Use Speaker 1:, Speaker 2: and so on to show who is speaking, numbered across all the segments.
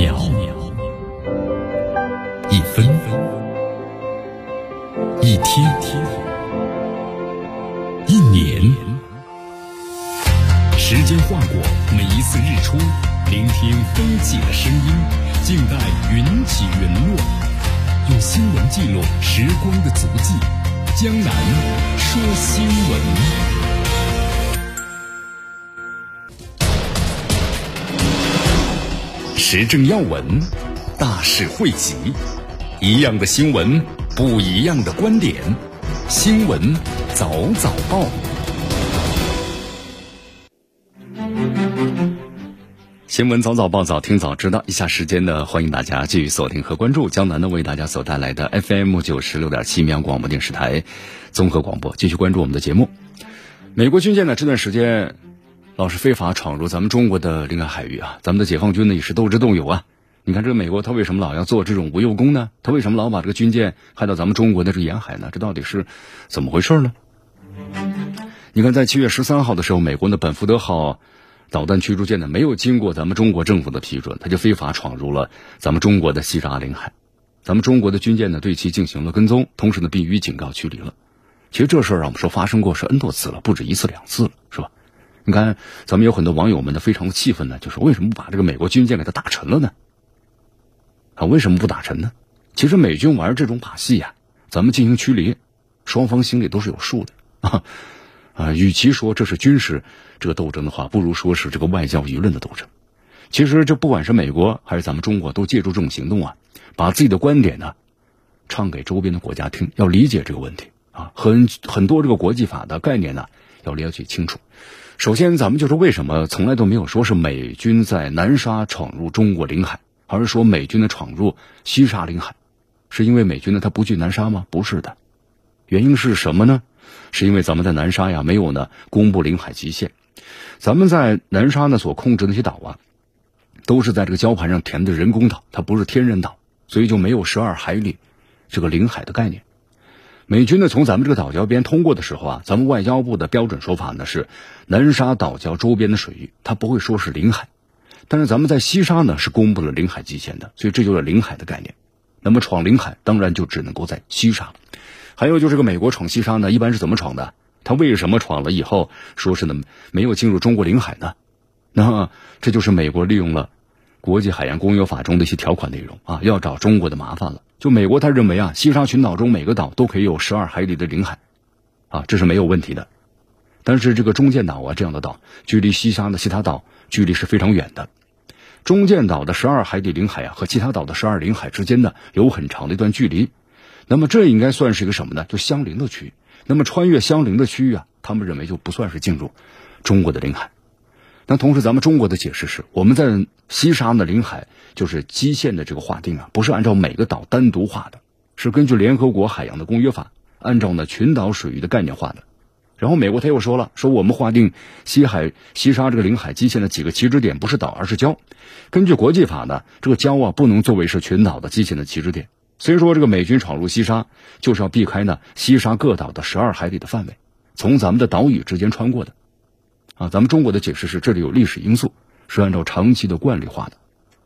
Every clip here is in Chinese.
Speaker 1: 秒，一分，一天，一年，时间划过每一次日出，聆听风起的声音，静待云起云落，用新闻记录时光的足迹。江南说新闻。时政要闻，大事汇集，一样的新闻，不一样的观点。新闻早早报，新闻早早报，早听早知道。以下时间呢，欢迎大家继续锁定和关注江南呢为大家所带来的 FM 九十六点七绵阳广播电视台综合广播，继续关注我们的节目。美国军舰呢这段时间。老是非法闯入咱们中国的领海海域啊！咱们的解放军呢也是斗智斗勇啊！你看这个美国，他为什么老要做这种无用功呢？他为什么老把这个军舰开到咱们中国的这沿海呢？这到底是怎么回事呢？你看，在七月十三号的时候，美国的本福德号导弹驱逐舰呢没有经过咱们中国政府的批准，他就非法闯入了咱们中国的西沙领海。咱们中国的军舰呢对其进行了跟踪，同时呢并予警告驱离了。其实这事儿啊，我们说发生过是 N 多次了，不止一次两次了，是吧？你看，咱们有很多网友们呢，非常的气愤呢，就是为什么不把这个美国军舰给它打沉了呢？啊，为什么不打沉呢？其实美军玩这种把戏呀，咱们进行驱离，双方心里都是有数的啊啊。与其说这是军事这个斗争的话，不如说是这个外交舆论的斗争。其实这不管是美国还是咱们中国，都借助这种行动啊，把自己的观点呢，唱给周边的国家听，要理解这个问题啊，很很多这个国际法的概念呢，要了解清楚。首先，咱们就说为什么从来都没有说是美军在南沙闯入中国领海，而是说美军的闯入西沙领海，是因为美军呢他不惧南沙吗？不是的，原因是什么呢？是因为咱们在南沙呀没有呢公布领海极限，咱们在南沙呢所控制那些岛啊，都是在这个礁盘上填的人工岛，它不是天然岛，所以就没有十二海里这个领海的概念。美军呢从咱们这个岛礁边通过的时候啊，咱们外交部的标准说法呢是南沙岛礁周边的水域，它不会说是领海。但是咱们在西沙呢是公布了领海基线的，所以这就是领海的概念。那么闯领海当然就只能够在西沙了。还有就是个美国闯西沙呢，一般是怎么闯的？他为什么闯了以后说是呢没有进入中国领海呢？那这就是美国利用了国际海洋公约法中的一些条款内容啊，要找中国的麻烦了。就美国，他认为啊，西沙群岛中每个岛都可以有十二海里的领海，啊，这是没有问题的。但是这个中建岛啊这样的岛，距离西沙的其他岛距离是非常远的。中建岛的十二海底领海啊，和其他岛的十二领海之间呢，有很长的一段距离。那么这应该算是一个什么呢？就相邻的区域。那么穿越相邻的区域啊，他们认为就不算是进入中国的领海。那同时，咱们中国的解释是，我们在西沙的领海就是基线的这个划定啊，不是按照每个岛单独划的，是根据联合国海洋的公约法，按照呢群岛水域的概念划的。然后美国他又说了，说我们划定西海西沙这个领海基线的几个起止点不是岛，而是礁。根据国际法呢，这个礁啊不能作为是群岛的基线的起止点。所以说，这个美军闯入西沙就是要避开呢西沙各岛的十二海里的范围，从咱们的岛屿之间穿过的。啊，咱们中国的解释是这里有历史因素，是按照长期的惯例化的。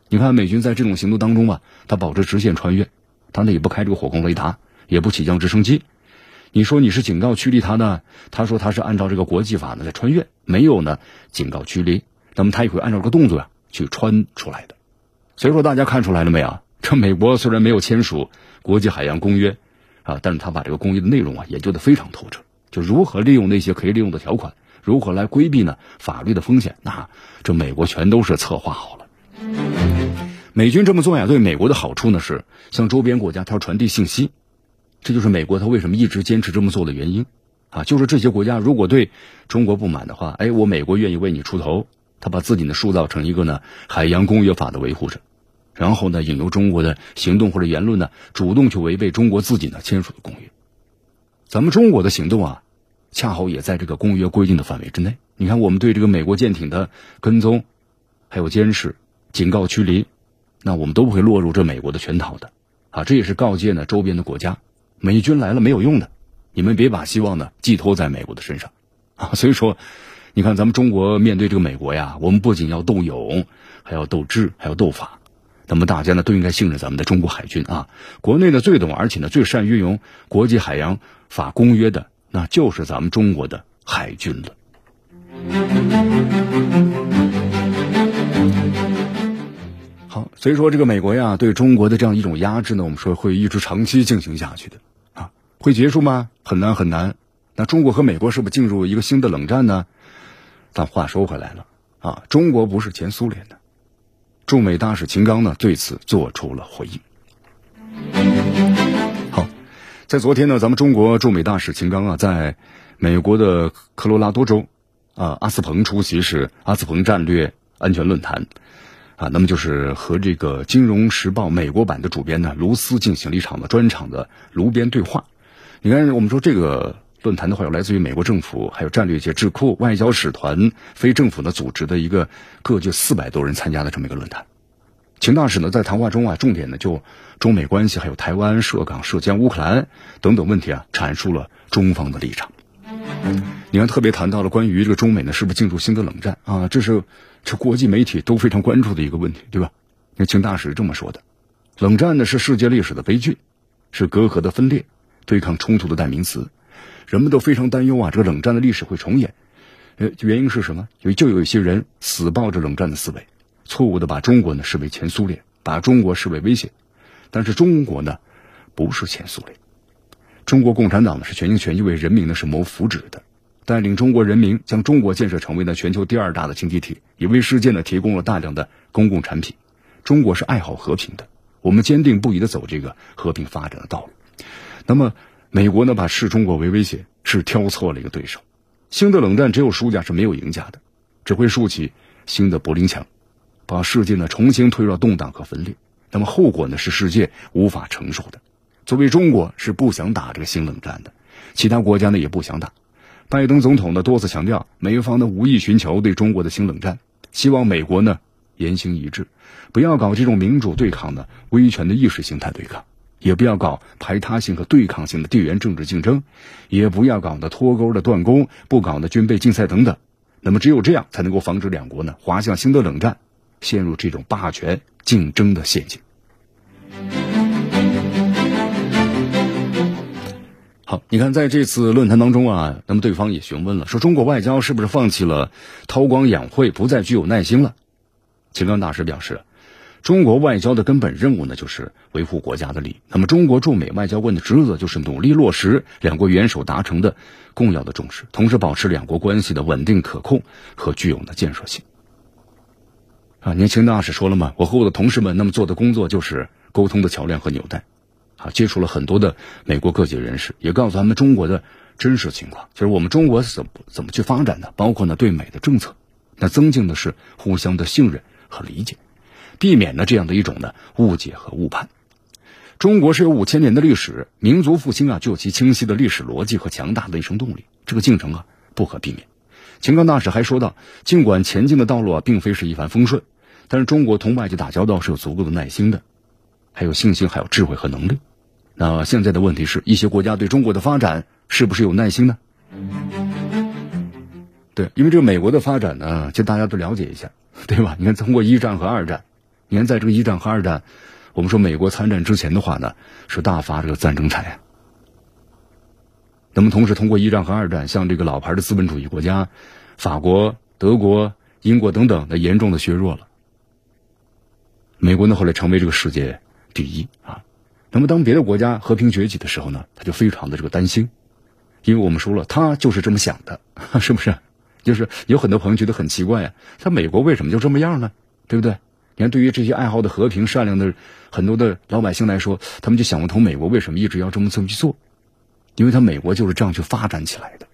Speaker 1: 你看美军在这种行动当中啊，他保持直线穿越，他呢也不开这个火控雷达，也不起降直升机。你说你是警告驱离他呢？他说他是按照这个国际法呢在穿越，没有呢警告驱离，那么他也会按照这个动作呀去穿出来的。所以说大家看出来了没有？这美国虽然没有签署国际海洋公约啊，但是他把这个公约的内容啊研究的非常透彻，就如何利用那些可以利用的条款。如何来规避呢？法律的风险，那这美国全都是策划好了。美军这么做呀，对美国的好处呢是向周边国家他要传递信息，这就是美国他为什么一直坚持这么做的原因啊。就是这些国家如果对中国不满的话，哎，我美国愿意为你出头，他把自己呢塑造成一个呢海洋公约法的维护者，然后呢引诱中国的行动或者言论呢主动去违背中国自己呢签署的公约。咱们中国的行动啊。恰好也在这个公约规定的范围之内。你看，我们对这个美国舰艇的跟踪，还有监视、警告、驱离，那我们都不会落入这美国的圈套的。啊，这也是告诫呢周边的国家，美军来了没有用的，你们别把希望呢寄托在美国的身上。啊，所以说，你看咱们中国面对这个美国呀，我们不仅要斗勇，还要斗智，还要斗法。那么大家呢都应该信任咱们的中国海军啊。国内呢最懂而且呢最善运用国际海洋法公约的，那就是咱们中国的海军了。好，所以说这个美国呀对中国的这样一种压制呢，我们说会一直长期进行下去的啊，会结束吗？很难很难。那中国和美国是不是进入一个新的冷战呢？但话说回来了啊，中国不是前苏联的。驻美大使秦刚呢对此做出了回应。在昨天呢，咱们中国驻美大使秦刚啊，在美国的科罗拉多州啊阿斯彭出席是阿斯彭战略安全论坛啊，那么就是和这个《金融时报》美国版的主编呢卢斯进行了一场的专场的炉边对话。你看，我们说这个。论坛的话有来自于美国政府，还有战略界智库、外交使团、非政府的组织的一个各就四百多人参加的这么一个论坛。秦大使呢在谈话中啊，重点呢就中美关系、还有台湾涉港、涉疆、乌克兰等等问题啊，阐述了中方的立场。你看，特别谈到了关于这个中美呢是不是进入新的冷战啊？这是这国际媒体都非常关注的一个问题，对吧？那秦大使这么说的：冷战呢是世界历史的悲剧，是隔阂的分裂、对抗冲突的代名词。人们都非常担忧啊，这个冷战的历史会重演。呃，原因是什么？就就有一些人死抱着冷战的思维，错误的把中国呢视为前苏联，把中国视为威胁。但是中国呢，不是前苏联。中国共产党呢是全心全意为人民呢是谋福祉的，带领中国人民将中国建设成为呢全球第二大的经济体，也为世界呢提供了大量的公共产品。中国是爱好和平的，我们坚定不移的走这个和平发展的道路。那么。美国呢，把视中国为威胁，是挑错了一个对手。新的冷战只有输家是没有赢家的，只会竖起新的柏林墙，把世界呢重新推入动荡和分裂。那么后果呢是世界无法承受的。作为中国是不想打这个新冷战的，其他国家呢也不想打。拜登总统呢多次强调，美方呢无意寻求对中国的新冷战，希望美国呢言行一致，不要搞这种民主对抗的威权的意识形态对抗。也不要搞排他性和对抗性的地缘政治竞争，也不要搞的脱钩的断供，不搞的军备竞赛等等。那么，只有这样才能够防止两国呢滑向新的冷战，陷入这种霸权竞争的陷阱。好，你看，在这次论坛当中啊，那么对方也询问了，说中国外交是不是放弃了韬光养晦，不再具有耐心了？秦刚大使表示。中国外交的根本任务呢，就是维护国家的利益。那么，中国驻美外交官的职责就是努力落实两国元首达成的共要的重视，同时保持两国关系的稳定可控和具有的建设性。啊，年轻的大使说了嘛，我和我的同事们那么做的工作就是沟通的桥梁和纽带。啊，接触了很多的美国各界人士，也告诉他们中国的真实情况，就是我们中国是怎么怎么去发展的，包括呢对美的政策，那增进的是互相的信任和理解。避免了这样的一种呢误解和误判。中国是有五千年的历史，民族复兴啊就有其清晰的历史逻辑和强大的一生动力，这个进程啊不可避免。秦刚大使还说到，尽管前进的道路啊并非是一帆风顺，但是中国同外界打交道是有足够的耐心的，还有信心，还有智慧和能力。那现在的问题是一些国家对中国的发展是不是有耐心呢？对，因为这个美国的发展呢，就大家都了解一下，对吧？你看，通过一战和二战。你看，在这个一战和二战，我们说美国参战之前的话呢，是大发这个战争财。那么同时，通过一战和二战，像这个老牌的资本主义国家，法国、德国、英国等等，的严重的削弱了。美国呢，后来成为这个世界第一啊。那么当别的国家和平崛起的时候呢，他就非常的这个担心，因为我们说了，他就是这么想的，是不是？就是有很多朋友觉得很奇怪呀，他美国为什么就这么样呢？对不对？你看，对于这些爱好的和平、善良的很多的老百姓来说，他们就想不通美国为什么一直要这么这么去做，因为他美国就是这样去发展起来的。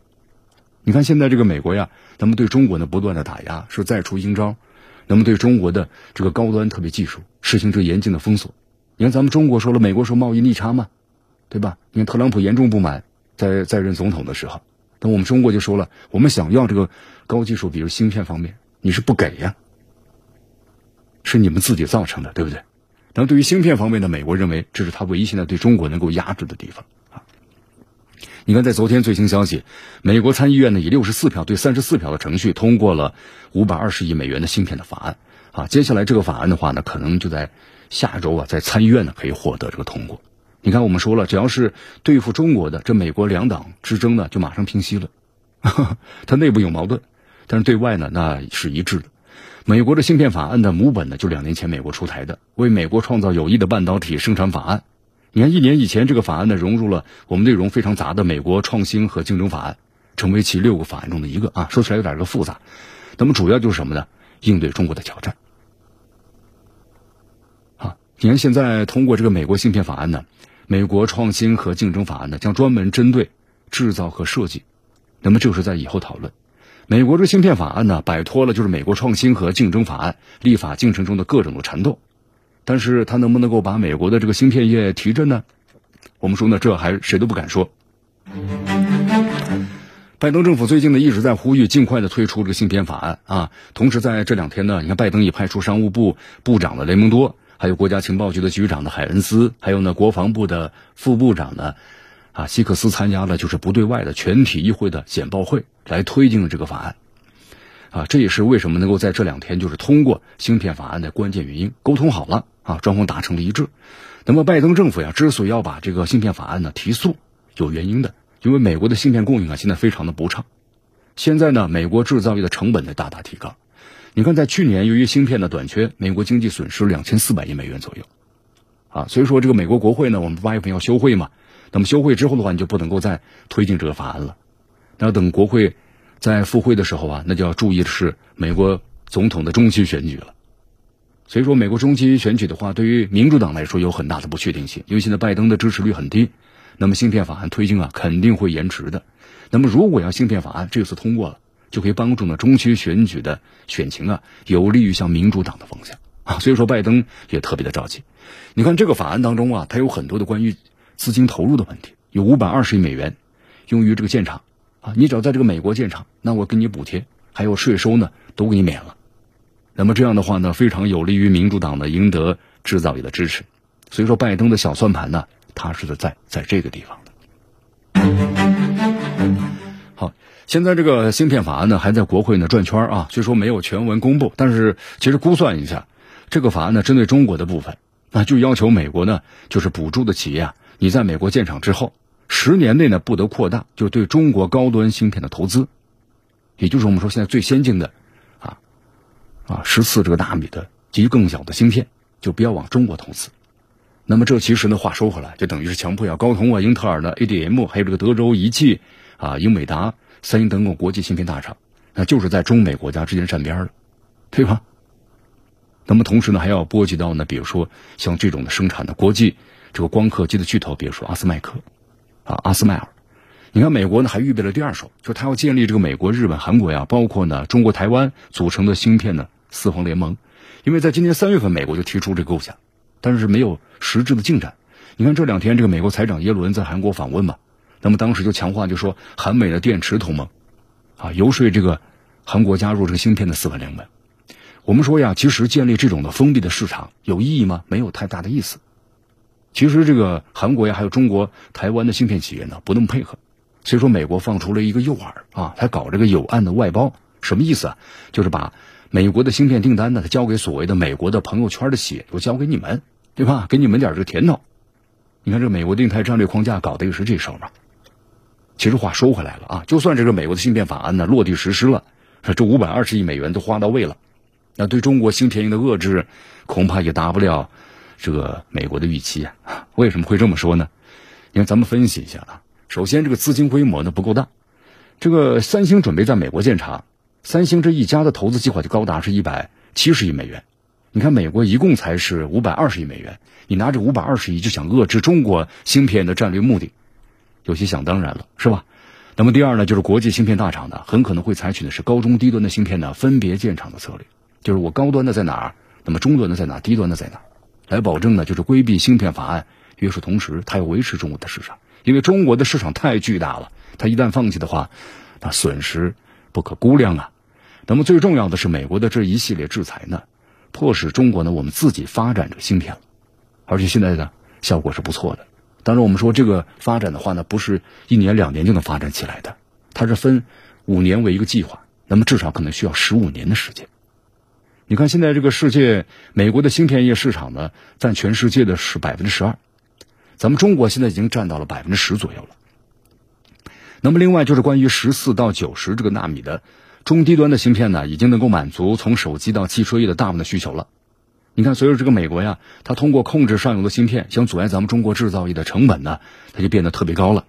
Speaker 1: 你看现在这个美国呀，他们对中国呢不断的打压，说再出阴招，那么对中国的这个高端特别技术实行这严禁的封锁。你看咱们中国说了，美国说贸易逆差嘛，对吧？你看特朗普严重不满，在在任总统的时候，那我们中国就说了，我们想要这个高技术，比如芯片方面，你是不给呀。是你们自己造成的，对不对？那么对于芯片方面的美国认为这是他唯一现在对中国能够压制的地方。你看，在昨天最新消息，美国参议院呢以六十四票对三十四票的程序通过了五百二十亿美元的芯片的法案啊。接下来这个法案的话呢，可能就在下周啊在参议院呢可以获得这个通过。你看，我们说了，只要是对付中国的，这美国两党之争呢就马上平息了。它内部有矛盾，但是对外呢那是一致的。美国的芯片法案的母本呢就两年前美国出台的，为美国创造有益的半导体生产法案。你看，一年以前这个法案呢融入了我们内容非常杂的美国创新和竞争法案，成为其六个法案中的一个啊。说起来有点个复杂，那么主要就是什么呢？应对中国的挑战。啊，你看现在通过这个美国芯片法案呢。美国创新和竞争法案呢，将专门针对制造和设计，那么这是在以后讨论。美国这芯片法案呢，摆脱了就是美国创新和竞争法案立法进程中的各种的缠斗，但是它能不能够把美国的这个芯片业提振呢？我们说呢，这还谁都不敢说。拜登政府最近呢一直在呼吁尽快的推出这个芯片法案啊，同时在这两天呢，你看拜登也派出商务部部长的雷蒙多。还有国家情报局的局长的海恩斯，还有呢国防部的副部长呢，啊希克斯参加了就是不对外的全体议会的简报会，来推进了这个法案，啊这也是为什么能够在这两天就是通过芯片法案的关键原因，沟通好了啊双方达成了一致。那么拜登政府呀之所以要把这个芯片法案呢提速，有原因的，因为美国的芯片供应啊现在非常的不畅，现在呢美国制造业的成本在大大提高。你看，在去年由于芯片的短缺，美国经济损失两千四百亿美元左右，啊，所以说这个美国国会呢，我们八月份要休会嘛，那么休会之后的话，你就不能够再推进这个法案了。那等国会在复会的时候啊，那就要注意的是美国总统的中期选举了。所以说，美国中期选举的话，对于民主党来说有很大的不确定性，因为现在拜登的支持率很低，那么芯片法案推进啊，肯定会延迟的。那么如果要芯片法案这次通过了，就可以帮助呢中期选举的选情啊，有利于向民主党的方向啊，所以说拜登也特别的着急。你看这个法案当中啊，它有很多的关于资金投入的问题，有五百二十亿美元用于这个建厂啊，你只要在这个美国建厂，那我给你补贴，还有税收呢都给你免了。那么这样的话呢，非常有利于民主党的赢得制造业的支持。所以说拜登的小算盘呢，他是在在这个地方的。好。现在这个芯片法案呢，还在国会呢转圈啊，虽说没有全文公布，但是其实估算一下，这个法案呢针对中国的部分，那就要求美国呢就是补助的企业啊，你在美国建厂之后，十年内呢不得扩大就是对中国高端芯片的投资，也就是我们说现在最先进的，啊啊十四这个纳米的及更小的芯片，就不要往中国投资。那么这其实呢话说回来，就等于是强迫要高通啊、英特尔的 ADM，还有这个德州仪器啊、英美达。三星等等国际芯片大厂，那就是在中美国家之间站边了，对吧？那么同时呢，还要波及到呢，比如说像这种的生产的国际这个光刻机的巨头，比如说阿斯麦克，啊，阿斯麦尔。你看美国呢还预备了第二手，就他要建立这个美国、日本、韩国呀，包括呢中国台湾组成的芯片的四方联盟。因为在今年三月份，美国就提出这个构想，但是没有实质的进展。你看这两天这个美国财长耶伦在韩国访问嘛。那么当时就强化，就说韩美的电池同盟，啊，游说这个韩国加入这个芯片的四方联盟。我们说呀，其实建立这种的封闭的市场有意义吗？没有太大的意思。其实这个韩国呀，还有中国台湾的芯片企业呢，不那么配合。所以说，美国放出了一个诱饵啊，他搞这个有案的外包，什么意思啊？就是把美国的芯片订单呢，他交给所谓的美国的朋友圈的企业，我交给你们，对吧？给你们点这个甜头。你看这美国定态战略框架搞的也是这手嘛。其实话说回来了啊，就算这个美国的芯片法案呢落地实施了，这五百二十亿美元都花到位了，那对中国芯片业的遏制恐怕也达不了这个美国的预期啊。为什么会这么说呢？你看咱们分析一下啊，首先这个资金规模呢不够大，这个三星准备在美国建厂，三星这一家的投资计划就高达是一百七十亿美元，你看美国一共才是五百二十亿美元，你拿这五百二十亿就想遏制中国芯片的战略目的？有些想当然了，是吧？那么第二呢，就是国际芯片大厂呢，很可能会采取的是高中低端的芯片呢分别建厂的策略，就是我高端的在哪儿，那么中端的在哪，低端的在哪，来保证呢，就是规避芯片法案约束，同时它要维持中国的市场，因为中国的市场太巨大了，它一旦放弃的话，那损失不可估量啊。那么最重要的是，美国的这一系列制裁呢，迫使中国呢我们自己发展这个芯片了，而且现在呢效果是不错的。当然，我们说这个发展的话呢，不是一年两年就能发展起来的，它是分五年为一个计划，那么至少可能需要十五年的时间。你看现在这个世界，美国的芯片业市场呢，占全世界的是百分之十二，咱们中国现在已经占到了百分之十左右了。那么另外就是关于十四到九十这个纳米的中低端的芯片呢，已经能够满足从手机到汽车业的大部分的需求了。你看，随着这个美国呀，它通过控制上游的芯片，想阻碍咱们中国制造业的成本呢，它就变得特别高了。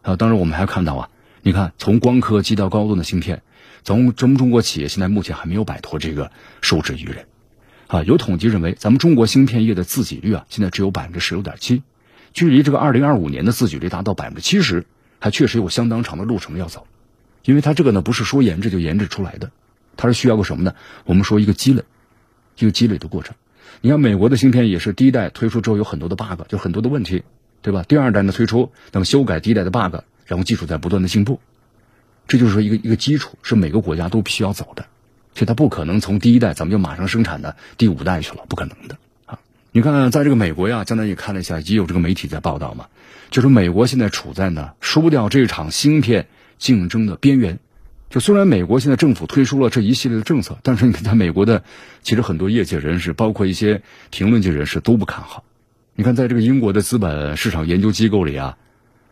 Speaker 1: 啊，当然我们还看到啊，你看从光刻机到高端的芯片，咱们咱们中国企业现在目前还没有摆脱这个受制于人。啊，有统计认为，咱们中国芯片业的自给率啊，现在只有百分之十六点七，距离这个二零二五年的自给率达到百分之七十，还确实有相当长的路程要走。因为它这个呢，不是说研制就研制出来的，它是需要个什么呢？我们说一个积累。一个积累的过程，你看美国的芯片也是第一代推出之后有很多的 bug，就很多的问题，对吧？第二代呢推出，那么修改第一代的 bug，然后技术在不断的进步，这就是说一个一个基础是每个国家都必须要走的，所以它不可能从第一代咱们就马上生产的第五代去了，不可能的啊！你看，在这个美国呀，江南也看了一下，也有这个媒体在报道嘛，就是美国现在处在呢输掉这场芯片竞争的边缘。就虽然美国现在政府推出了这一系列的政策，但是你看，在美国的其实很多业界人士，包括一些评论界人士都不看好。你看，在这个英国的资本市场研究机构里啊，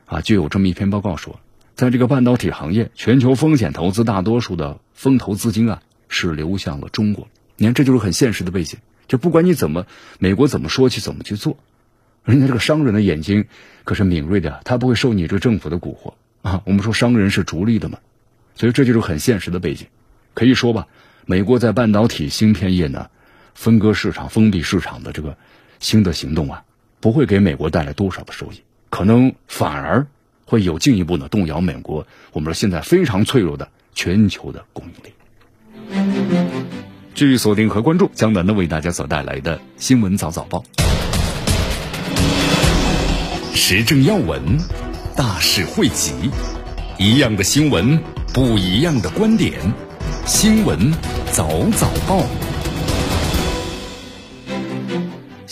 Speaker 1: 啊，就有这么一篇报告说，在这个半导体行业，全球风险投资大多数的风投资金啊，是流向了中国。你看，这就是很现实的背景。就不管你怎么，美国怎么说去，怎么去做，人家这个商人的眼睛可是敏锐的，他不会受你这个政府的蛊惑啊。我们说商人是逐利的嘛。所以这就是很现实的背景，可以说吧，美国在半导体芯片业呢，分割市场、封闭市场的这个新的行动啊，不会给美国带来多少的收益，可能反而会有进一步的动摇美国我们说现在非常脆弱的全球的供应链。继续锁定和关注江南的为大家所带来的新闻早早报，时政要闻，大事汇集，一样的新闻。不一样的观点，新闻早早报，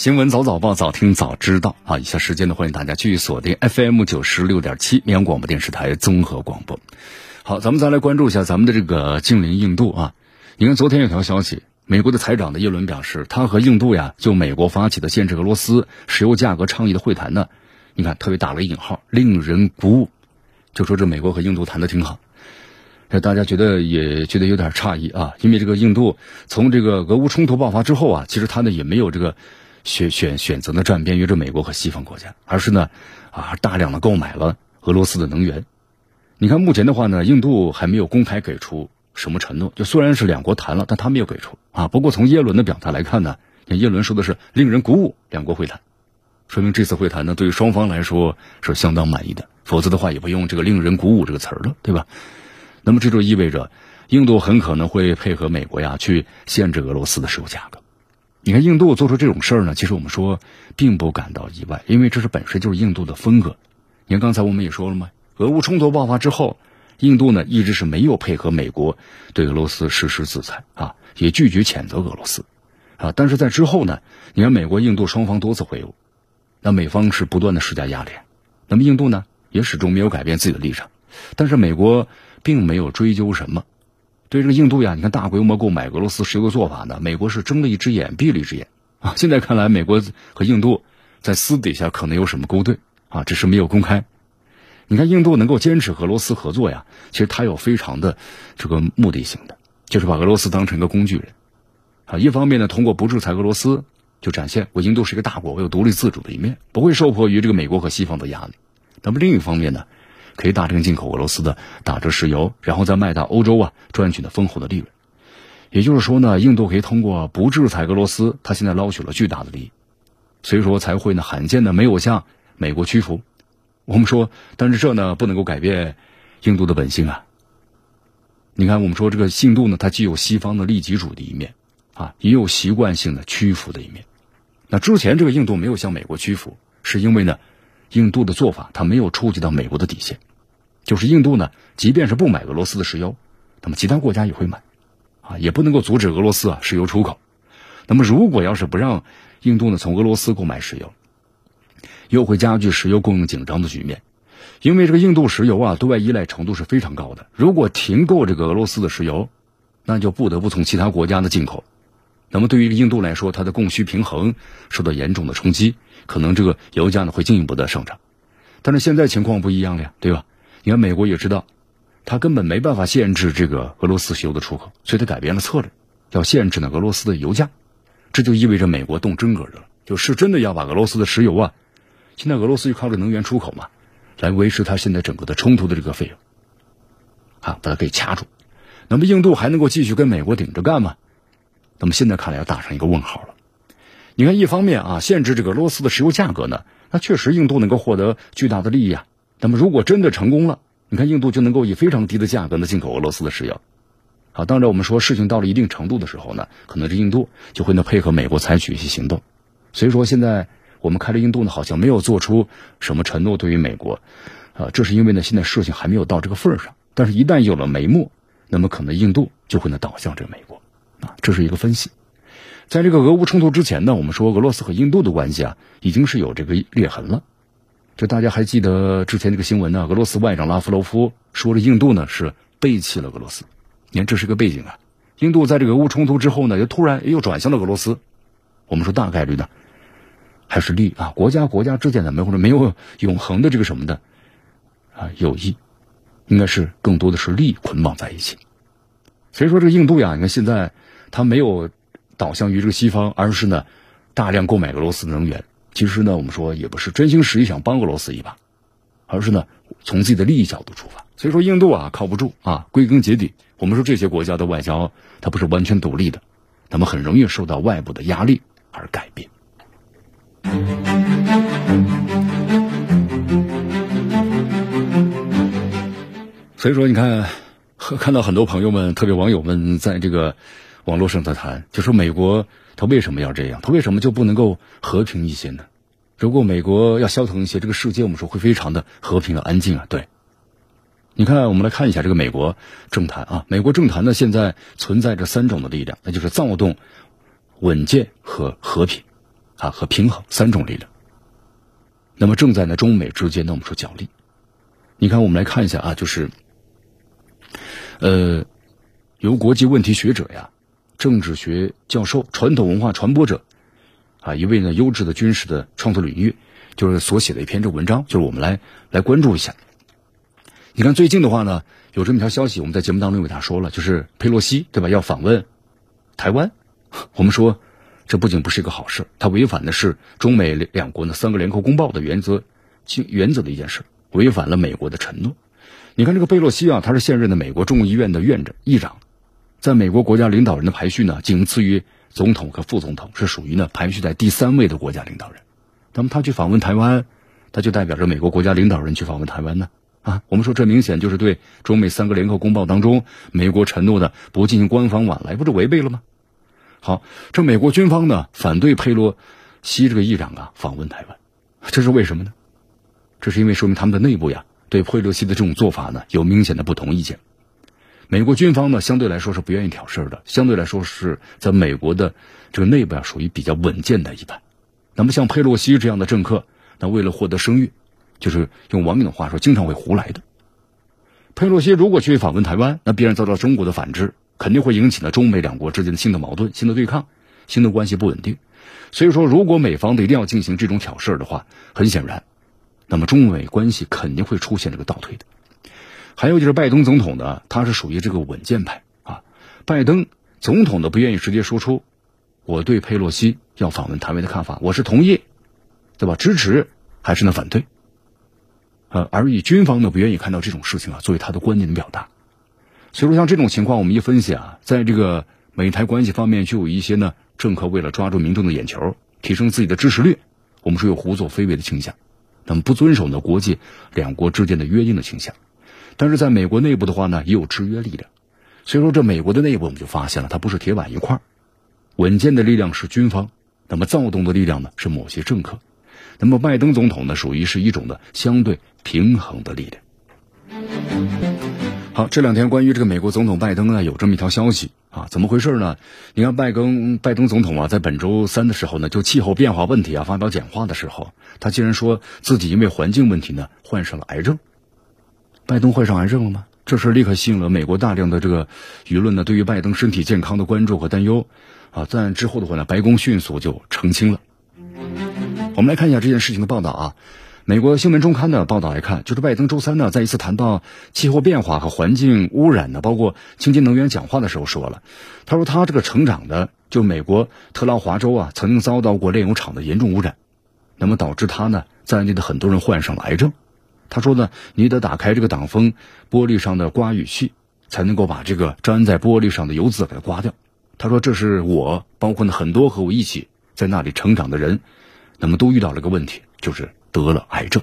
Speaker 1: 新闻早早报，早听早知道啊！以下时间呢，欢迎大家继续锁定 FM 九十六点七绵阳广播电视台综合广播。好，咱们再来关注一下咱们的这个近邻印度啊！你看，昨天有条消息，美国的财长的耶伦表示，他和印度呀就美国发起的限制俄罗斯石油价格倡议的会谈呢，你看特别打了一引号，令人鼓舞，就说这美国和印度谈的挺好。这大家觉得也觉得有点诧异啊，因为这个印度从这个俄乌冲突爆发之后啊，其实他呢也没有这个选选选择呢站边于这美国和西方国家，而是呢啊大量的购买了俄罗斯的能源。你看目前的话呢，印度还没有公开给出什么承诺，就虽然是两国谈了，但他没有给出啊。不过从耶伦的表态来看呢，耶伦说的是令人鼓舞，两国会谈，说明这次会谈呢对于双方来说是相当满意的，否则的话也不用这个令人鼓舞这个词儿了，对吧？那么这就意味着，印度很可能会配合美国呀，去限制俄罗斯的石油价格。你看，印度做出这种事儿呢，其实我们说并不感到意外，因为这是本身就是印度的风格。你看刚才我们也说了嘛，俄乌冲突爆发之后，印度呢一直是没有配合美国对俄罗斯实施制裁啊，也拒绝谴责俄罗斯啊。但是在之后呢，你看美国、印度双方多次会晤，那美方是不断的施加压力，那么印度呢也始终没有改变自己的立场，但是美国。并没有追究什么，对这个印度呀，你看大规模购买俄罗斯石油的做法呢，美国是睁了一只眼闭了一只眼啊。现在看来，美国和印度在私底下可能有什么勾兑啊，只是没有公开。你看，印度能够坚持和俄罗斯合作呀，其实它有非常的这个目的性的，就是把俄罗斯当成一个工具人啊。一方面呢，通过不制裁俄罗斯，就展现我印度是一个大国，我有独立自主的一面，不会受迫于这个美国和西方的压力。那么另一方面呢？可以大量进口俄罗斯的打折石油，然后再卖到欧洲啊，赚取的丰厚的利润。也就是说呢，印度可以通过不制裁俄罗斯，他现在捞取了巨大的利益，所以说才会呢罕见的没有向美国屈服。我们说，但是这呢不能够改变印度的本性啊。你看，我们说这个印度呢，它既有西方的利己主的一面啊，也有习惯性的屈服的一面。那之前这个印度没有向美国屈服，是因为呢？印度的做法，它没有触及到美国的底线，就是印度呢，即便是不买俄罗斯的石油，那么其他国家也会买，啊，也不能够阻止俄罗斯啊石油出口。那么如果要是不让印度呢从俄罗斯购买石油，又会加剧石油供应紧张的局面，因为这个印度石油啊对外依赖程度是非常高的。如果停购这个俄罗斯的石油，那就不得不从其他国家的进口，那么对于印度来说，它的供需平衡受到严重的冲击，可能这个油价呢会进一步的上涨。但是现在情况不一样了呀，对吧？你看美国也知道，他根本没办法限制这个俄罗斯石油的出口，所以他改变了策略，要限制呢俄罗斯的油价。这就意味着美国动真格的了，就是真的要把俄罗斯的石油啊，现在俄罗斯就靠着能源出口嘛，来维持它现在整个的冲突的这个费用，啊，把它给掐住。那么印度还能够继续跟美国顶着干吗？那么现在看来要打上一个问号了。你看，一方面啊，限制这个俄罗斯的石油价格呢，那确实印度能够获得巨大的利益啊。那么如果真的成功了，你看印度就能够以非常低的价格呢进口俄罗斯的石油。好，当然我们说事情到了一定程度的时候呢，可能是印度就会呢配合美国采取一些行动。所以说现在我们看着印度呢好像没有做出什么承诺对于美国，啊，这是因为呢现在事情还没有到这个份上。但是，一旦有了眉目，那么可能印度就会呢倒向这个美国，啊，这是一个分析。在这个俄乌冲突之前呢，我们说俄罗斯和印度的关系啊已经是有这个裂痕了。就大家还记得之前那个新闻呢？俄罗斯外长拉夫罗夫说了，印度呢是背弃了俄罗斯。你看，这是个背景啊。印度在这个俄乌冲突之后呢，又突然又转向了俄罗斯。我们说大概率呢，还是利啊，国家国家之间的没或者没有永恒的这个什么的啊友谊，应该是更多的是利捆绑在一起。所以说，这个印度呀，你看现在他没有倒向于这个西方，而是呢大量购买俄罗斯的能源。其实呢，我们说也不是真心实意想帮俄罗斯一把，而是呢从自己的利益角度出发。所以说，印度啊靠不住啊。归根结底，我们说这些国家的外交它不是完全独立的，他们很容易受到外部的压力而改变。所以说，你看，看到很多朋友们，特别网友们在这个网络上在谈，就说美国他为什么要这样？他为什么就不能够和平一些呢？如果美国要消停一些，这个世界我们说会非常的和平的安静啊。对。你看，我们来看一下这个美国政坛啊。美国政坛呢，现在存在着三种的力量，那就是躁动、稳健和和平，啊和平衡三种力量。那么正在呢中美之间呢，我们说角力。你看，我们来看一下啊，就是，呃，由国际问题学者呀、政治学教授、传统文化传播者，啊一位呢优质的军事的创作领域，就是所写的一篇这文章，就是我们来来关注一下。你看最近的话呢，有这么一条消息，我们在节目当中给大家说了，就是佩洛西对吧要访问台湾，我们说这不仅不是一个好事，它违反的是中美两国呢三个联合公报的原则，原则的一件事，违反了美国的承诺。你看这个贝洛西啊，他是现任的美国众议院的院长、议长，在美国国家领导人的排序呢，仅次于总统和副总统，是属于呢排序在第三位的国家领导人。那么他去访问台湾，他就代表着美国国家领导人去访问台湾呢？啊，我们说这明显就是对中美三个联合公报当中美国承诺的不进行官方往来，不是违背了吗？好，这美国军方呢反对佩洛西这个议长啊访问台湾，这是为什么呢？这是因为说明他们的内部呀对佩洛西的这种做法呢有明显的不同意见。美国军方呢相对来说是不愿意挑事儿的，相对来说是在美国的这个内部啊属于比较稳健的一派。那么像佩洛西这样的政客，那为了获得声誉。就是用网友的话说，经常会胡来的。佩洛西如果去访问台湾，那必然遭到中国的反制，肯定会引起呢中美两国之间的新的矛盾、新的对抗、新的关系不稳定。所以说，如果美方的一定要进行这种挑事儿的话，很显然，那么中美关系肯定会出现这个倒退的。还有就是拜登总统呢，他是属于这个稳健派啊。拜登总统呢不愿意直接说出我对佩洛西要访问台湾的看法，我是同意，对吧？支持还是呢反对？呃，而以军方呢不愿意看到这种事情啊作为他的观点的表达，所以说像这种情况，我们一分析啊，在这个美台关系方面，就有一些呢政客为了抓住民众的眼球，提升自己的支持率，我们说有胡作非为的倾向，那么不遵守呢国际两国之间的约定的倾向，但是在美国内部的话呢，也有制约力量，所以说这美国的内部我们就发现了，它不是铁板一块稳健的力量是军方，那么躁动的力量呢是某些政客。那么拜登总统呢，属于是一种的相对平衡的力量。好，这两天关于这个美国总统拜登呢，有这么一条消息啊，怎么回事呢？你看拜登拜登总统啊，在本周三的时候呢，就气候变化问题啊发表讲话的时候，他竟然说自己因为环境问题呢患上了癌症。拜登患上癌症了吗？这事立刻吸引了美国大量的这个舆论呢，对于拜登身体健康的关注和担忧。啊，但之后的话呢，白宫迅速就澄清了。我们来看一下这件事情的报道啊。美国新闻周刊的报道来看，就是拜登周三呢，在一次谈到气候变化和环境污染呢，包括清洁能源讲话的时候说了，他说他这个成长的就美国特拉华州啊，曾经遭到过炼油厂的严重污染，那么导致他呢在内的很多人患上了癌症。他说呢，你得打开这个挡风玻璃上的刮雨器，才能够把这个粘在玻璃上的油渍给它刮掉。他说这是我，包括呢很多和我一起在那里成长的人，那么都遇到了个问题，就是。得了癌症，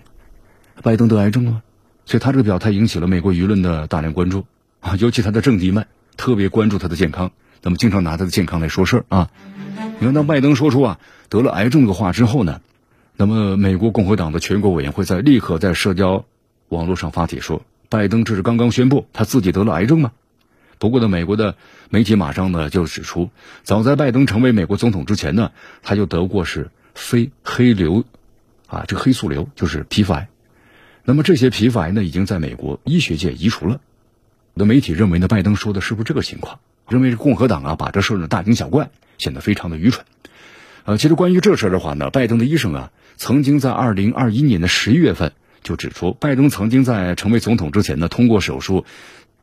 Speaker 1: 拜登得癌症了，所以他这个表态引起了美国舆论的大量关注啊，尤其他的政敌们特别关注他的健康，那么经常拿他的健康来说事儿啊。你看，当拜登说出啊得了癌症的话之后呢，那么美国共和党的全国委员会在立刻在社交网络上发帖说，拜登这是刚刚宣布他自己得了癌症吗？不过呢，美国的媒体马上呢就指出，早在拜登成为美国总统之前呢，他就得过是非黑瘤。啊，这个黑素瘤就是皮肤癌，那么这些皮肤癌呢，已经在美国医学界移除了。的媒体认为呢，拜登说的是不是这个情况？认为是共和党啊，把这事呢大惊小怪，显得非常的愚蠢。呃，其实关于这事的话呢，拜登的医生啊，曾经在二零二一年的十一月份就指出，拜登曾经在成为总统之前呢，通过手术，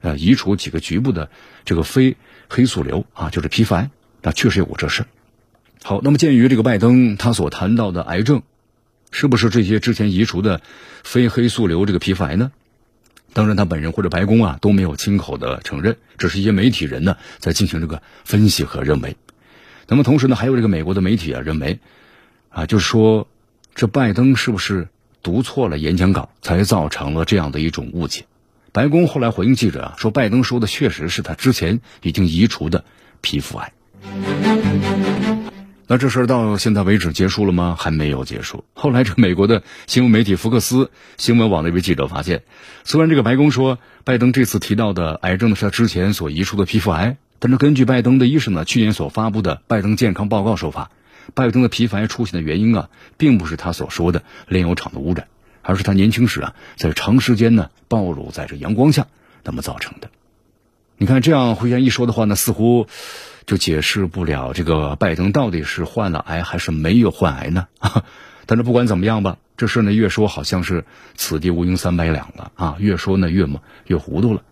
Speaker 1: 呃，移除几个局部的这个非黑素瘤啊，就是皮肤癌，那确实有过这事。好，那么鉴于这个拜登他所谈到的癌症。是不是这些之前移除的非黑素瘤这个皮肤癌呢？当然，他本人或者白宫啊都没有亲口的承认，只是一些媒体人呢在进行这个分析和认为。那么同时呢，还有这个美国的媒体啊认为，啊，就是说这拜登是不是读错了演讲稿，才造成了这样的一种误解？白宫后来回应记者啊说，拜登说的确实是他之前已经移除的皮肤癌。那这事儿到现在为止结束了吗？还没有结束。后来，这美国的新闻媒体福克斯新闻网的一位记者发现，虽然这个白宫说拜登这次提到的癌症是他之前所移除的皮肤癌，反正根据拜登的医生呢去年所发布的拜登健康报告说法，拜登的皮肤癌出现的原因啊，并不是他所说的炼油厂的污染，而是他年轻时啊在长时间呢暴露在这阳光下那么造成的。你看这样互相一说的话呢，似乎。就解释不了这个拜登到底是患了癌还是没有患癌呢？但是不管怎么样吧，这事呢越说好像是此地无银三百两了啊，越说呢越么越糊涂了。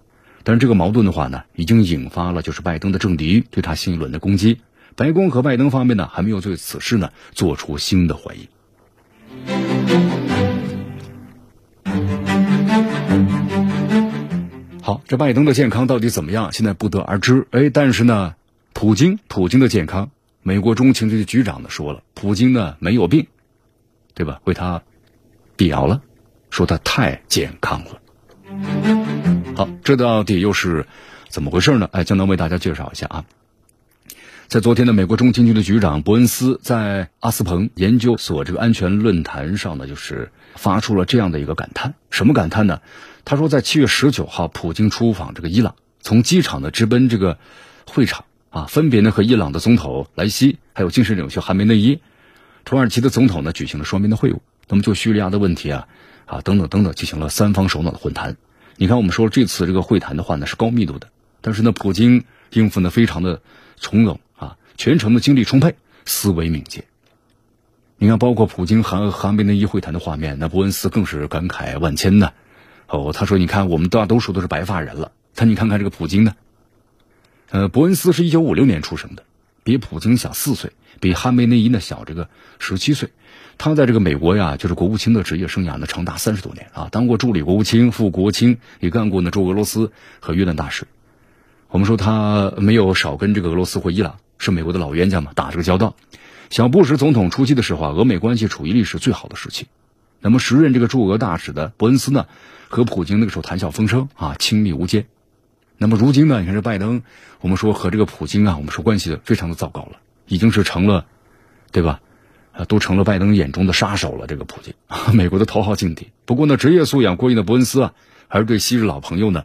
Speaker 1: 但是这个矛盾的话呢，已经引发了就是拜登的政敌对他新一轮的攻击。白宫和拜登方面呢还没有对此事呢做出新的回应。好，这拜登的健康到底怎么样？现在不得而知。哎，但是呢。普京，普京的健康，美国中情局局长呢说了，普京呢没有病，对吧？为他辟谣了，说他太健康了。好，这到底又是怎么回事呢？哎，将能为大家介绍一下啊。在昨天的美国中情局的局长伯恩斯在阿斯彭研究所这个安全论坛上呢，就是发出了这样的一个感叹。什么感叹呢？他说，在七月十九号，普京出访这个伊朗，从机场呢直奔这个会场。啊，分别呢和伊朗的总统莱西，还有精神领袖哈梅内伊，土耳其的总统呢举行了双边的会晤。那么就叙利亚的问题啊，啊等等等等，进行了三方首脑的会谈。你看，我们说这次这个会谈的话呢是高密度的，但是呢，普京应付呢非常的从容啊，全程的精力充沛，思维敏捷。你看，包括普京和哈梅内伊会谈的画面，那伯恩斯更是感慨万千呢。哦，他说：“你看，我们大多数都是白发人了，但你看看这个普京呢。”呃，伯恩斯是一九五六年出生的，比普京小四岁，比哈梅内伊呢小这个十七岁。他在这个美国呀，就是国务卿的职业生涯呢长达三十多年啊，当过助理国务卿、副国务卿，也干过呢驻俄罗斯和约旦大使。我们说他没有少跟这个俄罗斯或伊朗，是美国的老冤家嘛，打这个交道。小布什总统初期的时候啊，俄美关系处于历史最好的时期。那么时任这个驻俄大使的伯恩斯呢，和普京那个时候谈笑风生啊，亲密无间。那么如今呢？你看这拜登，我们说和这个普京啊，我们说关系非常的糟糕了，已经是成了，对吧？啊，都成了拜登眼中的杀手了。这个普京，美国的头号劲敌。不过呢，职业素养过硬的伯恩斯啊，还是对昔日老朋友呢，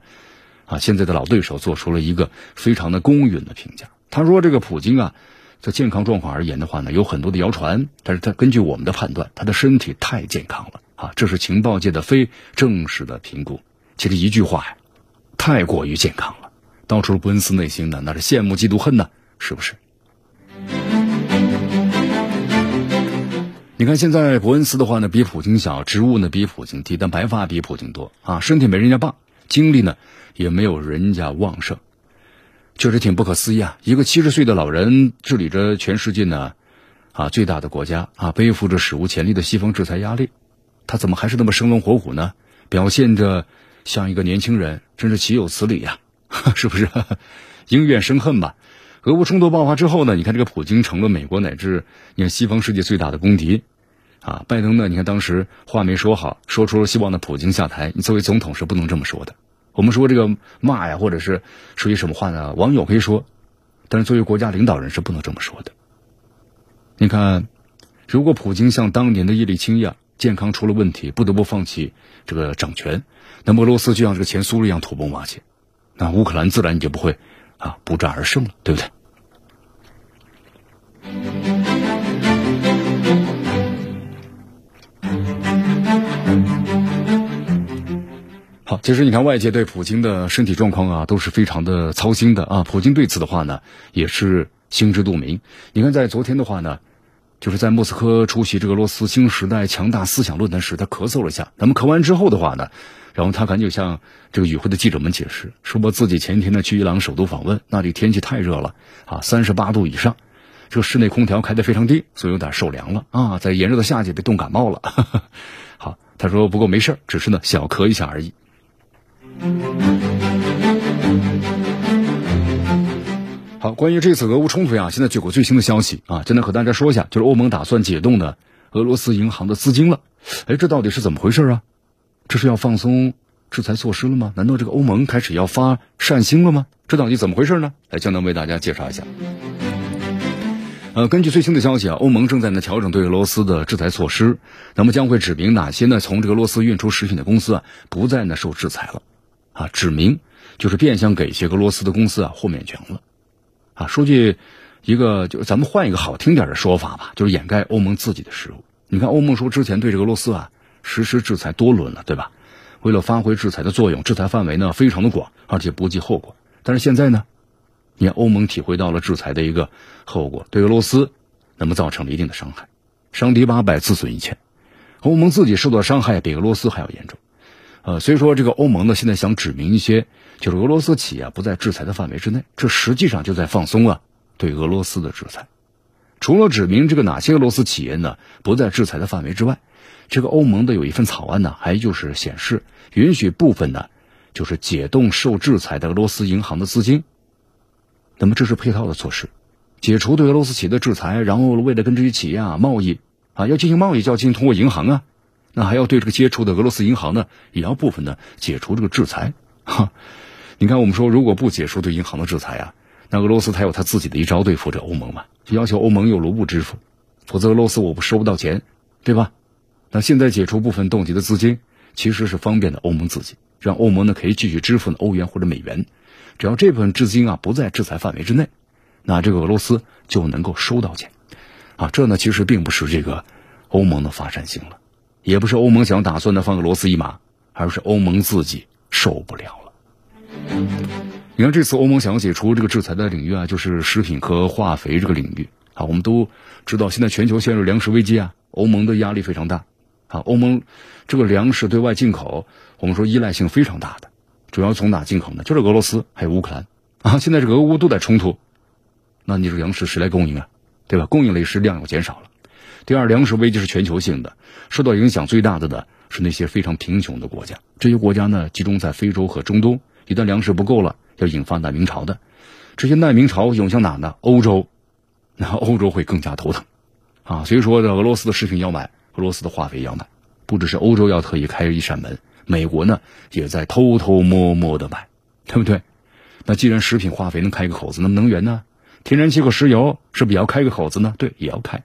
Speaker 1: 啊，现在的老对手做出了一个非常的公允的评价。他说：“这个普京啊，在健康状况而言的话呢，有很多的谣传，但是他根据我们的判断，他的身体太健康了啊，这是情报界的非正式的评估。其实一句话呀。”太过于健康了，到处伯恩斯内心呢，那是羡慕嫉妒恨呢，是不是？你看现在伯恩斯的话呢，比普京小，职务呢比普京低，但白发比普京多啊，身体没人家棒，精力呢也没有人家旺盛，确实挺不可思议啊！一个七十岁的老人治理着全世界呢，啊最大的国家啊，背负着史无前例的西方制裁压力，他怎么还是那么生龙活虎呢？表现着像一个年轻人，真是岂有此理呀！是不是？因怨生恨吧。俄乌冲突爆发之后呢，你看这个普京成了美国乃至你看西方世界最大的公敌，啊，拜登呢，你看当时话没说好，说出了希望的普京下台，你作为总统是不能这么说的。我们说这个骂呀，或者是说些什么话呢？网友可以说，但是作为国家领导人是不能这么说的。你看，如果普京像当年的叶利钦一样，健康出了问题，不得不放弃这个掌权，那么俄罗斯就像这个前苏联一样土崩瓦解，那乌克兰自然就不会啊不战而胜了，对不对？好，其实你看，外界对普京的身体状况啊，都是非常的操心的啊。普京对此的话呢，也是心知肚明。你看，在昨天的话呢，就是在莫斯科出席这个俄罗斯新时代强大思想论坛时，他咳嗽了一下。那么咳完之后的话呢，然后他赶紧向这个与会的记者们解释，说自己前一天呢去伊朗首都访问，那里天气太热了啊，三十八度以上。这个室内空调开得非常低，所以有点受凉了啊，在炎热的夏季被冻感冒了。好，他说不过没事只是呢小咳一下而已。好，关于这次俄乌冲突呀，现在就有最新的消息啊，今天和大家说一下，就是欧盟打算解冻的俄罗斯银行的资金了。哎，这到底是怎么回事啊？这是要放松制裁措施了吗？难道这个欧盟开始要发善心了吗？这到底怎么回事呢？来，江南为大家介绍一下。呃，根据最新的消息啊，欧盟正在呢调整对俄罗斯的制裁措施，那么将会指明哪些呢从这个俄罗斯运出食品的公司啊不再呢受制裁了，啊，指明就是变相给一些俄罗斯的公司啊豁免权了，啊，说句一个就是咱们换一个好听点的说法吧，就是掩盖欧盟自己的失误。你看欧盟说之前对这个俄罗斯啊实施制裁多轮了，对吧？为了发挥制裁的作用，制裁范围呢非常的广，而且不计后果。但是现在呢？你看，欧盟体会到了制裁的一个后果，对俄罗斯那么造成了一定的伤害，伤敌八百，自损一千。欧盟自己受到伤害比俄罗斯还要严重。呃，所以说这个欧盟呢，现在想指明一些，就是俄罗斯企业不在制裁的范围之内，这实际上就在放松啊对俄罗斯的制裁。除了指明这个哪些俄罗斯企业呢不在制裁的范围之外，这个欧盟的有一份草案呢，还就是显示允许部分呢，就是解冻受制裁的俄罗斯银行的资金。那么这是配套的措施，解除对俄罗斯企业的制裁，然后为了跟这些企业啊贸易啊要进行贸易，就要进行通过银行啊，那还要对这个接触的俄罗斯银行呢，也要部分的解除这个制裁。哈，你看我们说如果不解除对银行的制裁啊，那俄罗斯才有他自己的一招对付这欧盟嘛，就要求欧盟有卢布支付，否则俄罗斯我不收不到钱，对吧？那现在解除部分冻结的资金，其实是方便的欧盟自己，让欧盟呢可以继续支付欧元或者美元。只要这部分资金啊不在制裁范围之内，那这个俄罗斯就能够收到钱，啊，这呢其实并不是这个欧盟的发善心了，也不是欧盟想打算的放俄罗斯一马，而是欧盟自己受不了了。你看这次欧盟想解除这个制裁的领域啊，就是食品和化肥这个领域啊，我们都知道现在全球陷入粮食危机啊，欧盟的压力非常大啊，欧盟这个粮食对外进口，我们说依赖性非常大的。主要从哪进口呢？就是俄罗斯还有乌克兰啊！现在这个俄乌都在冲突，那你这粮食谁来供应啊？对吧？供应了是量又减少了。第二，粮食危机是全球性的，受到影响最大的呢是那些非常贫穷的国家。这些国家呢集中在非洲和中东，一旦粮食不够了，要引发难民潮的。这些难民潮涌向哪呢？欧洲，那欧洲会更加头疼啊！所以说，这俄罗斯的食品要买，俄罗斯的化肥要买，不只是欧洲要特意开一扇门。美国呢也在偷偷摸摸的买，对不对？那既然食品化肥能开个口子，那么能源呢？天然气和石油是不是也要开个口子呢？对，也要开。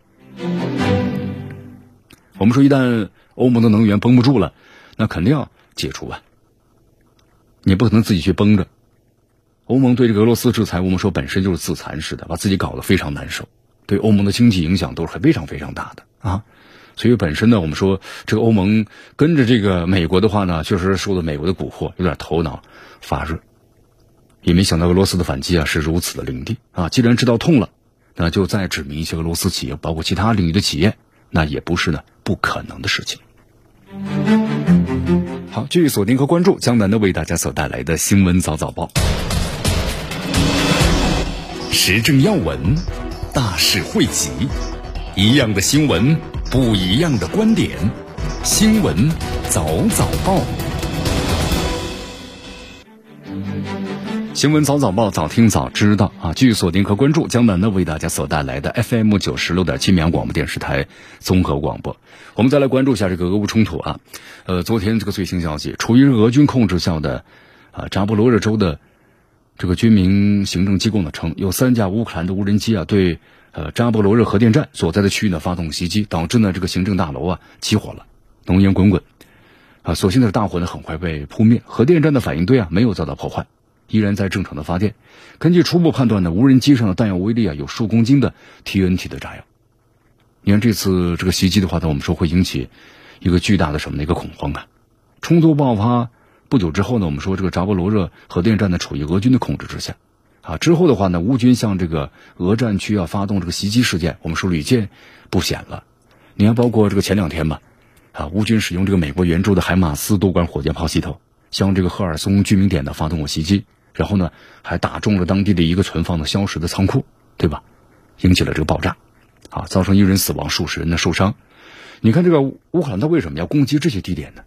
Speaker 1: 我们说，一旦欧盟的能源绷不住了，那肯定要解除啊。你不可能自己去绷着。欧盟对这个俄罗斯制裁，我们说本身就是自残式的，把自己搞得非常难受，对欧盟的经济影响都是非常非常大的啊。所以本身呢，我们说这个欧盟跟着这个美国的话呢，确实受了美国的蛊惑，有点头脑发热。也没想到俄罗斯的反击啊是如此的凌厉啊！既然知道痛了，那就再指明一些俄罗斯企业，包括其他领域的企业，那也不是呢不可能的事情。好，继续锁定和关注江南的为大家所带来的新闻早早报，时政要闻，大事汇集，一样的新闻，不一样的观点，新闻早早报。新闻早早报，早听早知道啊！继续锁定和关注江南呢为大家所带来的 FM 九十六点七绵阳广播电视台综合广播。我们再来关注一下这个俄乌冲突啊。呃，昨天这个最新消息，处于俄军控制下的啊扎波罗热州的这个军民行政机构呢称，有三架乌克兰的无人机啊对呃扎波罗热核电站所在的区域呢发动袭击，导致呢这个行政大楼啊起火了，浓烟滚滚啊。所幸的是大火呢很快被扑灭，核电站的反应堆啊没有遭到破坏。依然在正常的发电。根据初步判断呢，无人机上的弹药威力啊有数公斤的 TNT 的炸药。你看这次这个袭击的话呢，我们说会引起一个巨大的什么的一个恐慌啊。冲突爆发不久之后呢，我们说这个扎波罗热核电站呢处于俄军的控制之下啊。之后的话呢，乌军向这个俄战区啊发动这个袭击事件，我们说屡见不鲜了。你看，包括这个前两天吧，啊，乌军使用这个美国援助的海马斯多管火箭炮系统向这个赫尔松居民点呢发动过袭击。然后呢，还打中了当地的一个存放的硝石的仓库，对吧？引起了这个爆炸，啊，造成一人死亡，数十人的受伤。你看这个乌克兰，他为什么要攻击这些地点呢？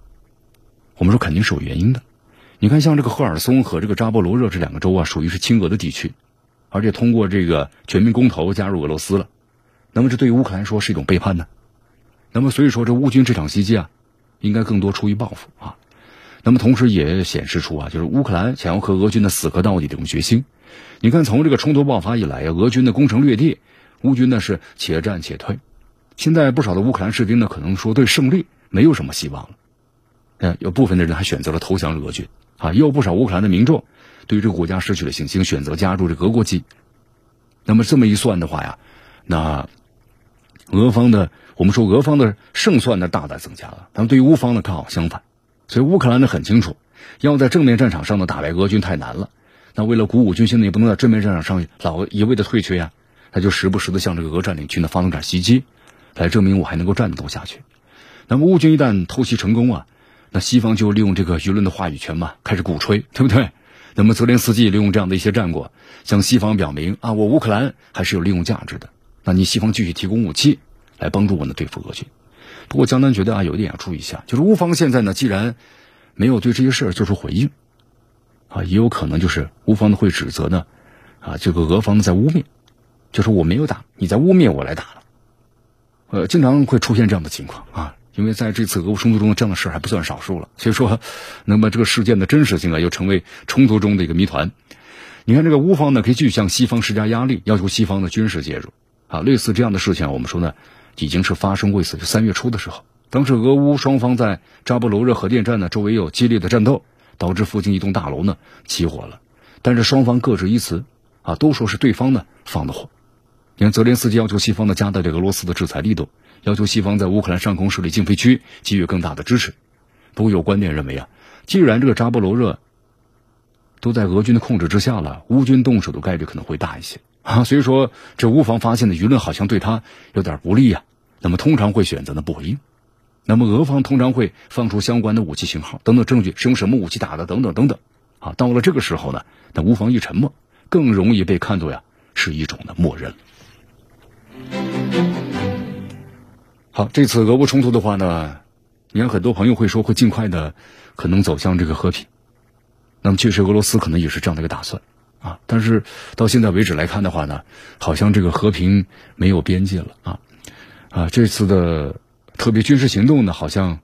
Speaker 1: 我们说肯定是有原因的。你看，像这个赫尔松和这个扎波罗热这两个州啊，属于是亲俄的地区，而且通过这个全民公投加入俄罗斯了。那么这对于乌克兰说是一种背叛呢？那么所以说这乌军这场袭击啊，应该更多出于报复啊。那么同时也显示出啊，就是乌克兰想要和俄军的死磕到底这种决心。你看，从这个冲突爆发以来啊，俄军的攻城略地，乌军呢是且战且退。现在不少的乌克兰士兵呢，可能说对胜利没有什么希望了。呃，有部分的人还选择了投降俄军啊，也有不少乌克兰的民众对于这个国家失去了信心，选择加入这俄国籍。那么这么一算的话呀，那俄方的我们说俄方的胜算呢大大增加了，但们对于乌方呢刚好相反。所以乌克兰呢很清楚，要在正面战场上呢打败俄军太难了。那为了鼓舞军心呢，也不能在正面战场上老一味的退却呀。他就时不时的向这个俄占领区呢发动点袭击，来证明我还能够战斗下去。那么乌军一旦偷袭成功啊，那西方就利用这个舆论的话语权嘛，开始鼓吹，对不对？那么泽连斯基利用这样的一些战果，向西方表明啊，我乌克兰还是有利用价值的。那你西方继续提供武器来帮助我呢对付俄军。不过江南觉得啊，有一点要注意一下，就是乌方现在呢，既然没有对这些事儿做出回应，啊，也有可能就是乌方呢会指责呢，啊，这个俄方在污蔑，就是我没有打，你在污蔑我来打了，呃，经常会出现这样的情况啊，因为在这次俄乌冲突中，这样的事还不算少数了，所以说，那么这个事件的真实性啊，又成为冲突中的一个谜团。你看这个乌方呢，可以继续向西方施加压力，要求西方的军事介入，啊，类似这样的事情，我们说呢。已经是发生过一次，就三月初的时候，当时俄乌双方在扎波罗热核电站呢周围有激烈的战斗，导致附近一栋大楼呢起火了。但是双方各执一词，啊，都说是对方呢放的火。你看，泽连斯基要求西方呢加大对俄罗斯的制裁力度，要求西方在乌克兰上空设立禁飞区，给予更大的支持。不过有观点认为啊，既然这个扎波罗热都在俄军的控制之下了，乌军动手的概率可能会大一些。啊，所以说这乌方发现的舆论好像对他有点不利呀。那么通常会选择呢不回应。那么俄方通常会放出相关的武器型号等等证据，是用什么武器打的等等等等。啊，到了这个时候呢，那乌方一沉默，更容易被看作呀是一种的默认。好，这次俄乌冲突的话呢，你看很多朋友会说会尽快的可能走向这个和平。那么确实俄罗斯可能也是这样的一个打算。啊，但是到现在为止来看的话呢，好像这个和平没有边界了啊，啊，这次的特别军事行动呢，好像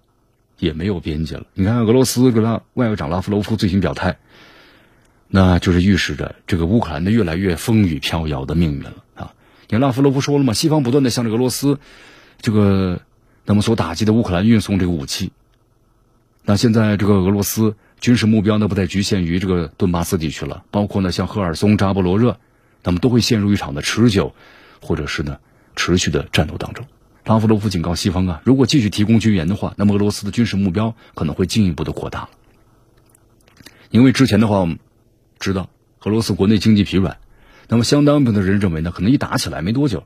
Speaker 1: 也没有边界了。你看，俄罗斯跟拉外长拉夫罗夫最新表态，那就是预示着这个乌克兰的越来越风雨飘摇的命运了。你，拉夫罗夫说了嘛，西方不断的向这个俄罗斯这个那么所打击的乌克兰运送这个武器，那现在这个俄罗斯。军事目标呢不再局限于这个顿巴斯地区了，包括呢像赫尔松、扎波罗热，那么都会陷入一场的持久，或者是呢持续的战斗当中。拉夫罗夫警告西方啊，如果继续提供军援的话，那么俄罗斯的军事目标可能会进一步的扩大了。因为之前的话，我们知道俄罗斯国内经济疲软，那么相当部分的人认为呢，可能一打起来没多久，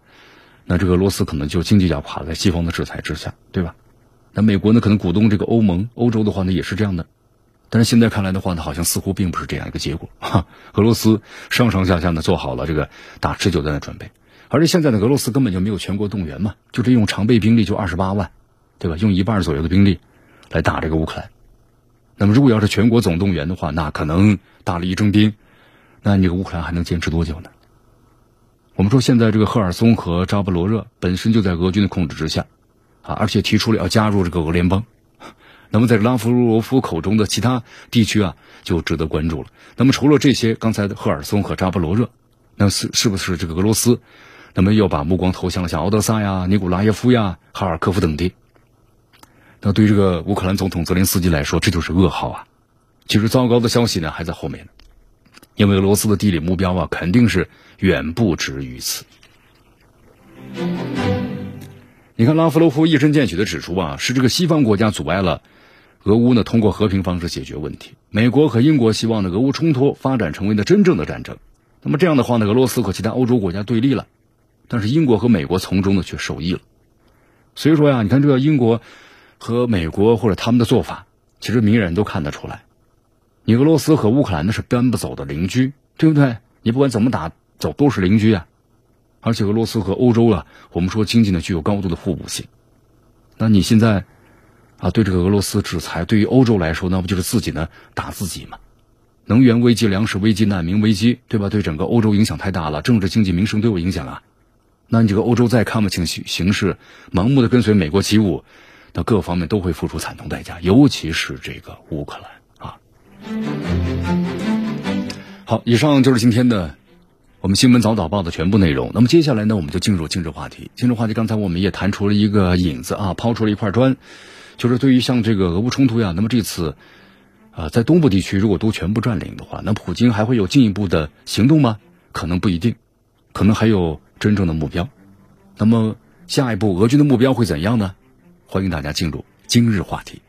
Speaker 1: 那这个俄罗斯可能就经济要垮在西方的制裁之下，对吧？那美国呢，可能鼓动这个欧盟、欧洲的话呢，也是这样的。但是现在看来的话呢，好像似乎并不是这样一个结果。哈，俄罗斯上上下下呢做好了这个打持久战的准备，而且现在的俄罗斯根本就没有全国动员嘛，就这用常备兵力就二十八万，对吧？用一半左右的兵力来打这个乌克兰。那么如果要是全国总动员的话，那可能打了一征兵，那你这个乌克兰还能坚持多久呢？我们说现在这个赫尔松和扎波罗热本身就在俄军的控制之下，啊，而且提出了要加入这个俄联邦。那么，在拉夫罗夫口中的其他地区啊，就值得关注了。那么，除了这些，刚才的赫尔松和扎波罗热，那是是不是这个俄罗斯？那么又把目光投向了像敖德萨呀、尼古拉耶夫呀、哈尔科夫等地。那对于这个乌克兰总统泽连斯基来说，这就是噩耗啊！其实，糟糕的消息呢还在后面呢，因为俄罗斯的地理目标啊，肯定是远不止于此。你看，拉夫罗夫一针见血的指出啊，是这个西方国家阻碍了。俄乌呢，通过和平方式解决问题。美国和英国希望呢，俄乌冲突发展成为呢真正的战争。那么这样的话呢，俄罗斯和其他欧洲国家对立了，但是英国和美国从中呢却受益了。所以说呀，你看这个英国和美国或者他们的做法，其实明眼人都看得出来。你俄罗斯和乌克兰那是搬不走的邻居，对不对？你不管怎么打，走都是邻居啊。而且俄罗斯和欧洲啊，我们说经济呢具有高度的互补性。那你现在？啊，对这个俄罗斯制裁，对于欧洲来说，那不就是自己呢打自己吗？能源危机、粮食危机、难民危机，对吧？对整个欧洲影响太大了，政治、经济、民生都有影响啊。那你这个欧洲再看不清形形势，盲目的跟随美国起舞，那各方面都会付出惨痛代价，尤其是这个乌克兰。好，以上就是今天的我们新闻早早报的全部内容。那么接下来呢，我们就进入今日话题。今日话题，刚才我们也谈出了一个引子啊，抛出了一块砖。就是对于像这个俄乌冲突呀，那么这次，啊，在东部地区如果都全部占领的话，那普京还会有进一步的行动吗？可能不一定，可能还有真正的目标。那么下一步俄军的目标会怎样呢？欢迎大家进入今日话题。